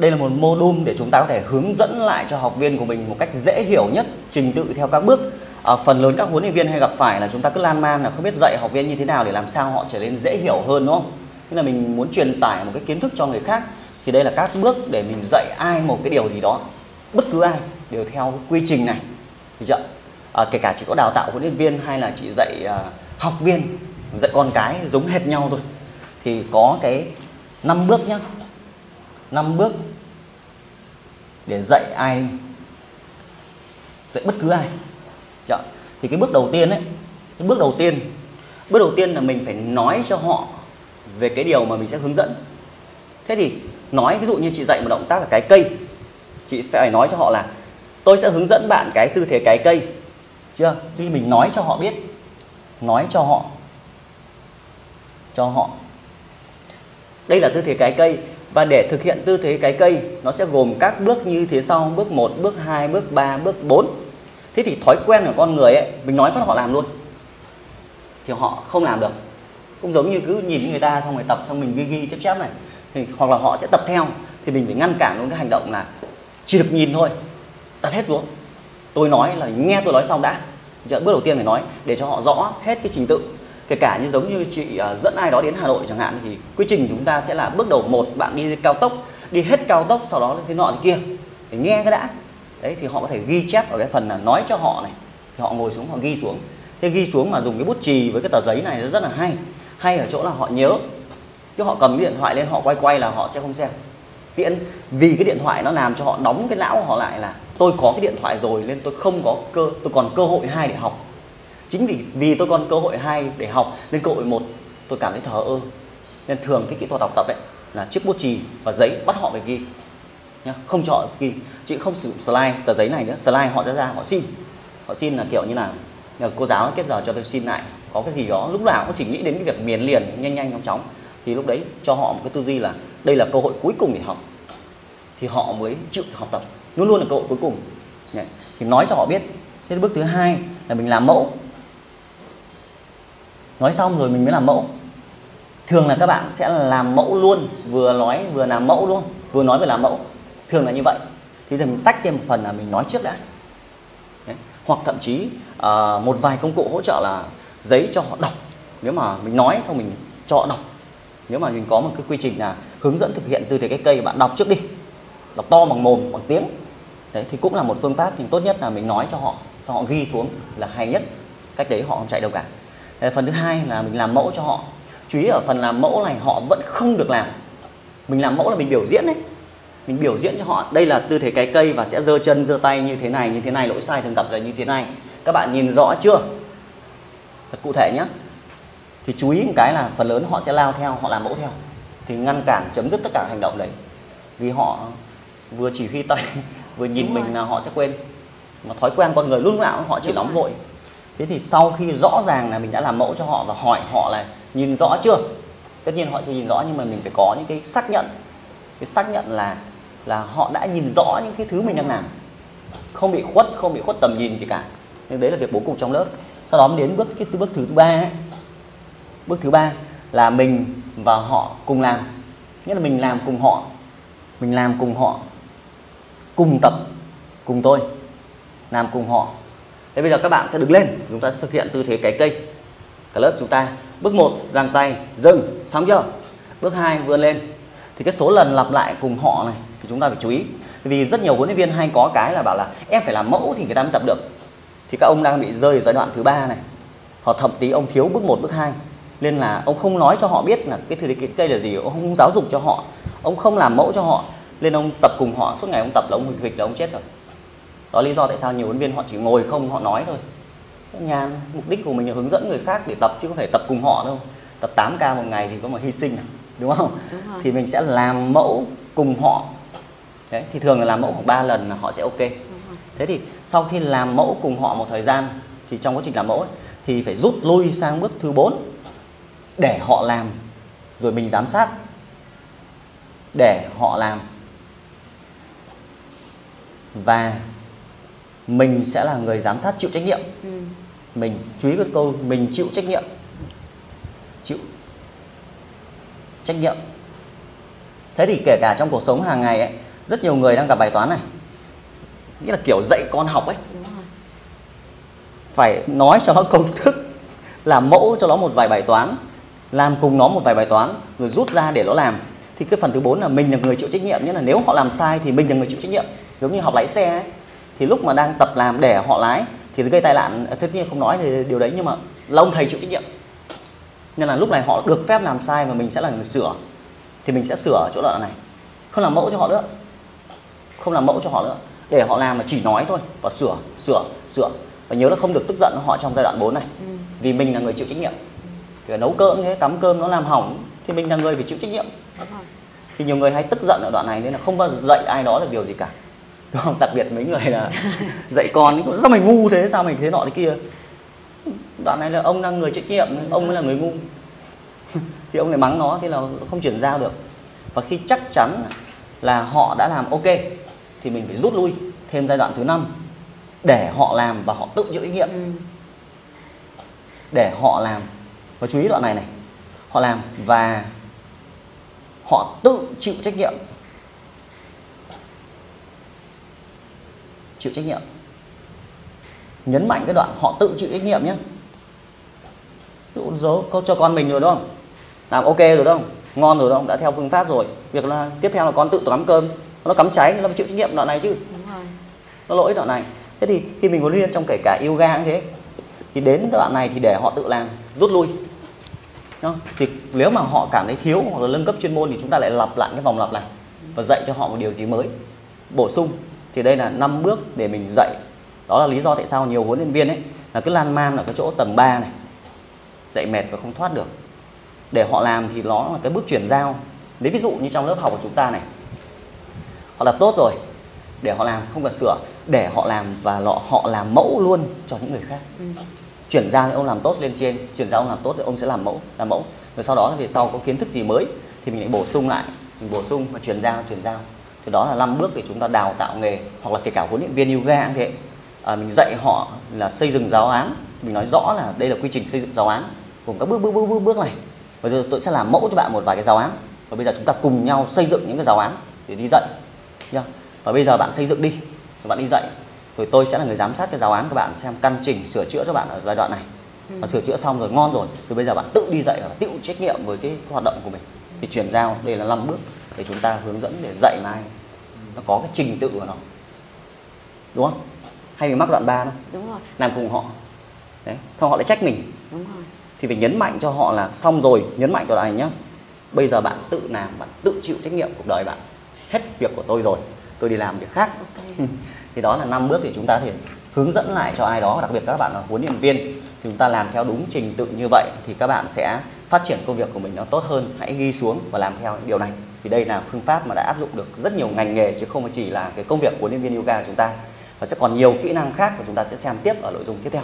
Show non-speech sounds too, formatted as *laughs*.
đây là một module để chúng ta có thể hướng dẫn lại cho học viên của mình một cách dễ hiểu nhất trình tự theo các bước. À, phần lớn các huấn luyện viên hay gặp phải là chúng ta cứ lan man là không biết dạy học viên như thế nào để làm sao họ trở nên dễ hiểu hơn đúng không? Tức là mình muốn truyền tải một cái kiến thức cho người khác. Thì đây là các bước để mình dạy ai một cái điều gì đó. Bất cứ ai đều theo quy trình này. Được chưa? À, kể cả chỉ có đào tạo huấn luyện viên hay là chỉ dạy à, học viên dạy con cái giống hệt nhau thôi. Thì có cái năm bước nhá. Năm bước để dạy ai dạy bất cứ ai. Dạ. Thì cái bước đầu tiên ấy, cái bước đầu tiên, bước đầu tiên là mình phải nói cho họ về cái điều mà mình sẽ hướng dẫn. Thế thì nói, ví dụ như chị dạy một động tác là cái cây. Chị phải nói cho họ là, tôi sẽ hướng dẫn bạn cái tư thế cái cây. Chưa? Chứ mình nói cho họ biết. Nói cho họ. Cho họ. Đây là tư thế cái cây và để thực hiện tư thế cái cây nó sẽ gồm các bước như thế sau bước 1, bước 2, bước 3, bước 4 thế thì thói quen của con người ấy mình nói phát họ làm luôn. Thì họ không làm được. Cũng giống như cứ nhìn người ta xong rồi tập xong mình ghi ghi chép chép này. Thì hoặc là họ sẽ tập theo thì mình phải ngăn cản luôn cái hành động là chỉ được nhìn thôi đặt hết xuống. Tôi nói là nghe tôi nói xong đã. Giờ bước đầu tiên phải nói để cho họ rõ hết cái trình tự kể cả như giống như chị uh, dẫn ai đó đến Hà Nội chẳng hạn thì quy trình chúng ta sẽ là bước đầu một bạn đi cao tốc đi hết cao tốc sau đó thế nọ thế kia để nghe cái đã. Đấy thì họ có thể ghi chép ở cái phần là nói cho họ này. Thì họ ngồi xuống họ ghi xuống. Thế ghi xuống mà dùng cái bút chì với cái tờ giấy này nó rất là hay. Hay ở chỗ là họ nhớ. Chứ họ cầm cái điện thoại lên họ quay quay là họ sẽ không xem. Tiện vì cái điện thoại nó làm cho họ đóng cái não họ lại là tôi có cái điện thoại rồi nên tôi không có cơ tôi còn cơ hội hai để học chính vì vì tôi còn cơ hội hai để học nên cơ hội một, tôi cảm thấy thờ ơ. Nên thường cái kỹ thuật học tập ấy là chiếc bút chì và giấy bắt họ phải ghi, nhá. Không cho họ ghi. Chị không sử dụng slide, tờ giấy này nữa. Slide họ sẽ ra, họ xin. Họ xin là kiểu như là, nhờ cô giáo kết giờ cho tôi xin lại. Có cái gì đó, lúc nào cũng chỉ nghĩ đến cái việc miền liền, nhanh nhanh chóng chóng. Thì lúc đấy cho họ một cái tư duy là đây là cơ hội cuối cùng để học. Thì họ mới chịu học tập. Luôn luôn là cơ hội cuối cùng. Thì nói cho họ biết. Thế bước thứ hai là mình làm mẫu nói xong rồi mình mới làm mẫu. Thường là các bạn sẽ làm mẫu luôn vừa nói vừa làm mẫu luôn vừa nói vừa làm mẫu. Thường là như vậy. Thì giờ mình tách thêm một phần là mình nói trước đã. Đấy. hoặc thậm chí uh, một vài công cụ hỗ trợ là giấy cho họ đọc. Nếu mà mình nói xong mình cho họ đọc. Nếu mà mình có một cái quy trình là hướng dẫn thực hiện từ thế cái cây bạn đọc trước đi. Đọc to bằng mồm bằng tiếng. Đấy thì cũng là một phương pháp thì tốt nhất là mình nói cho họ cho họ ghi xuống là hay nhất. Cách đấy họ không chạy đâu cả phần thứ hai là mình làm mẫu cho họ. Chú ý ở phần làm mẫu này họ vẫn không được làm. Mình làm mẫu là mình biểu diễn đấy. Mình biểu diễn cho họ đây là tư thế cái cây và sẽ giơ chân giơ tay như thế này như thế này lỗi sai thường tập là như thế này. Các bạn nhìn rõ chưa? Thật cụ thể nhé thì chú ý một cái là phần lớn họ sẽ lao theo họ làm mẫu theo. Thì ngăn cản chấm dứt tất cả hành động đấy. Vì họ vừa chỉ huy tay *laughs* vừa nhìn Đúng mình rồi. là họ sẽ quên. Mà thói quen con người lúc nào họ chỉ nóng vội thế thì sau khi rõ ràng là mình đã làm mẫu cho họ và hỏi họ là nhìn rõ chưa? Tất nhiên họ chưa nhìn rõ nhưng mà mình phải có những cái xác nhận. Cái xác nhận là là họ đã nhìn rõ những cái thứ mình đang làm. Không bị khuất, không bị khuất tầm nhìn gì cả. Nhưng đấy là việc bố cục trong lớp. Sau đó đến bước, cái bước thứ ba bước thứ ba là mình và họ cùng làm. Nghĩa là mình làm cùng họ. Mình làm cùng họ. Cùng tập, cùng tôi. Làm cùng họ thế bây giờ các bạn sẽ đứng lên chúng ta sẽ thực hiện tư thế cái cây. Cả lớp chúng ta bước 1 giang tay dừng. Xong chưa? Bước 2 vươn lên. Thì cái số lần lặp lại cùng họ này thì chúng ta phải chú ý. Vì rất nhiều huấn luyện viên hay có cái là bảo là em phải làm mẫu thì người ta mới tập được. Thì các ông đang bị rơi giai đoạn thứ ba này. Họ thậm tí ông thiếu bước 1, bước 2 nên là ông không nói cho họ biết là cái thứ cái cây là gì ông không giáo dục cho họ. Ông không làm mẫu cho họ. Nên ông tập cùng họ suốt ngày ông tập là ông nghịch là ông chết rồi đó lý do tại sao nhiều huấn viên họ chỉ ngồi không họ nói thôi. Nhàn mục đích của mình là hướng dẫn người khác để tập chứ không phải tập cùng họ đâu. Tập 8 ca một ngày thì có một hy sinh đúng không? Đúng thì mình sẽ làm mẫu cùng họ. Đấy, thì thường là làm mẫu khoảng 3 lần là họ sẽ ok. Thế thì sau khi làm mẫu cùng họ một thời gian thì trong quá trình làm mẫu ấy, thì phải rút lui sang bước thứ 4 để họ làm rồi mình giám sát để họ làm. Và mình sẽ là người giám sát chịu trách nhiệm. Ừ. mình chú ý cái câu mình chịu trách nhiệm. Chịu trách nhiệm. Thế thì kể cả trong cuộc sống hàng ngày ấy rất nhiều người đang gặp bài toán này. Nghĩa là kiểu dạy con học ấy. Phải nói cho nó công thức làm mẫu cho nó một vài bài toán làm cùng nó một vài bài toán rồi rút ra để nó làm. Thì cái phần thứ bốn là mình là người chịu trách nhiệm nghĩa là nếu họ làm sai thì mình là người chịu trách nhiệm. Giống như học lái xe ấy thì lúc mà đang tập làm để họ lái thì gây tai nạn tất nhiên không nói thì điều đấy nhưng mà là ông thầy chịu trách nhiệm. Nên là lúc này họ được phép làm sai và mình sẽ là người sửa thì mình sẽ sửa chỗ đoạn này. Không làm mẫu cho họ nữa. Không làm mẫu cho họ nữa. Để họ làm mà chỉ nói thôi và sửa sửa sửa. Và nhớ là không được tức giận họ trong giai đoạn 4 này. Ừ. vì mình là người chịu trách nhiệm. Kể nấu cơm thế cắm cơm nó làm hỏng thì mình là người phải chịu trách nhiệm. Thì nhiều người hay tức giận ở đoạn này nên là không bao giờ dạy ai đó được điều gì cả *laughs* đúng không? Đặc biệt mấy người là *laughs* dạy con sao mày ngu thế? Sao mày thế nọ thế kia? Đoạn này là ông đang người trách nhiệm ông mới là người ngu. *laughs* Thì ông lại mắng nó thì là không chuyển giao được. Và khi chắc chắn là họ đã làm ok thì mình phải rút lui thêm giai đoạn thứ năm để họ làm và họ tự chịu trách nhiệm. Ừ. để họ làm. Và chú ý đoạn này này họ làm và họ tự chịu trách nhiệm chịu trách nhiệm. Nhấn mạnh cái đoạn họ tự chịu trách nhiệm nhé. Dụ dấu câu cho con mình rồi đúng không? Làm ok rồi đúng không? Ngon rồi đúng không? Đã theo phương pháp rồi. Việc là tiếp theo là con tự cắm cơm. Nó cắm cháy nó phải chịu trách nhiệm đoạn này chứ. Đúng rồi. Nó lỗi đoạn này. Thế thì khi mình huấn luyện trong kể cả yoga cũng thế thì đến đoạn này thì để họ tự làm rút lui. Đúng không? thì nếu mà họ cảm thấy thiếu hoặc là nâng cấp chuyên môn thì chúng ta lại lặp lại cái vòng lặp này và dạy cho họ một điều gì mới bổ sung thì đây là năm bước để mình dạy. Đó là lý do tại sao nhiều huấn luyện viên ấy là cứ lan man ở cái chỗ tầng 3 này dạy mệt và không thoát được. Để họ làm thì nó là cái bước chuyển giao. Lấy ví dụ như trong lớp học của chúng ta này họ làm tốt rồi để họ làm không cần sửa để họ làm và họ họ làm mẫu luôn cho những người khác. Ừ. chuyển giao ông làm tốt lên trên chuyển giao ông làm tốt thì ông sẽ làm mẫu làm mẫu. Rồi sau đó thì sau có kiến thức gì mới thì mình lại bổ sung lại mình bổ sung và chuyển giao chuyển giao thì đó là năm bước để chúng ta đào tạo nghề hoặc là kể cả huấn luyện viên yoga cũng thế. À, mình dạy họ là xây dựng giáo án. Mình nói rõ là đây là quy trình xây dựng giáo án gồm các bước bước bước bước bước này. Và giờ tôi sẽ làm mẫu cho bạn một vài cái giáo án. Và bây giờ chúng ta cùng nhau xây dựng những cái giáo án để đi dạy nhá. Và bây giờ bạn xây dựng đi. Và bạn đi dạy. Rồi tôi sẽ là người giám sát cái giáo án của bạn xem căn chỉnh sửa chữa cho bạn ở giai đoạn này. Và sửa chữa xong rồi ngon rồi thì bây giờ bạn tự đi dạy và tự trách nhiệm với cái hoạt động của mình. Thì chuyển giao đây là năm bước để chúng ta hướng dẫn để dạy mai nó có cái trình tự của nó. Đúng không? Hay mình mắc đoạn 3 đâu đúng rồi. Làm cùng họ. Đấy xong họ lại trách mình. Đúng rồi. Thì phải nhấn mạnh cho họ là xong rồi nhấn mạnh cho này nhá. Bây giờ bạn tự làm bạn tự chịu trách nhiệm cuộc đời bạn. Hết việc của tôi rồi tôi đi làm việc khác. Ok. *laughs* Thì đó là năm bước để chúng ta thể hướng dẫn lại cho ai đó đặc biệt các bạn là huấn luyện viên. Thì chúng ta làm theo đúng trình tự như vậy thì các bạn sẽ phát triển công việc của mình nó tốt hơn, hãy ghi xuống và làm theo điều này. Thì đây là phương pháp mà đã áp dụng được rất nhiều ngành nghề, chứ không chỉ là cái công việc của nhân viên yoga của chúng ta. Và sẽ còn nhiều kỹ năng khác mà chúng ta sẽ xem tiếp ở nội dung tiếp theo.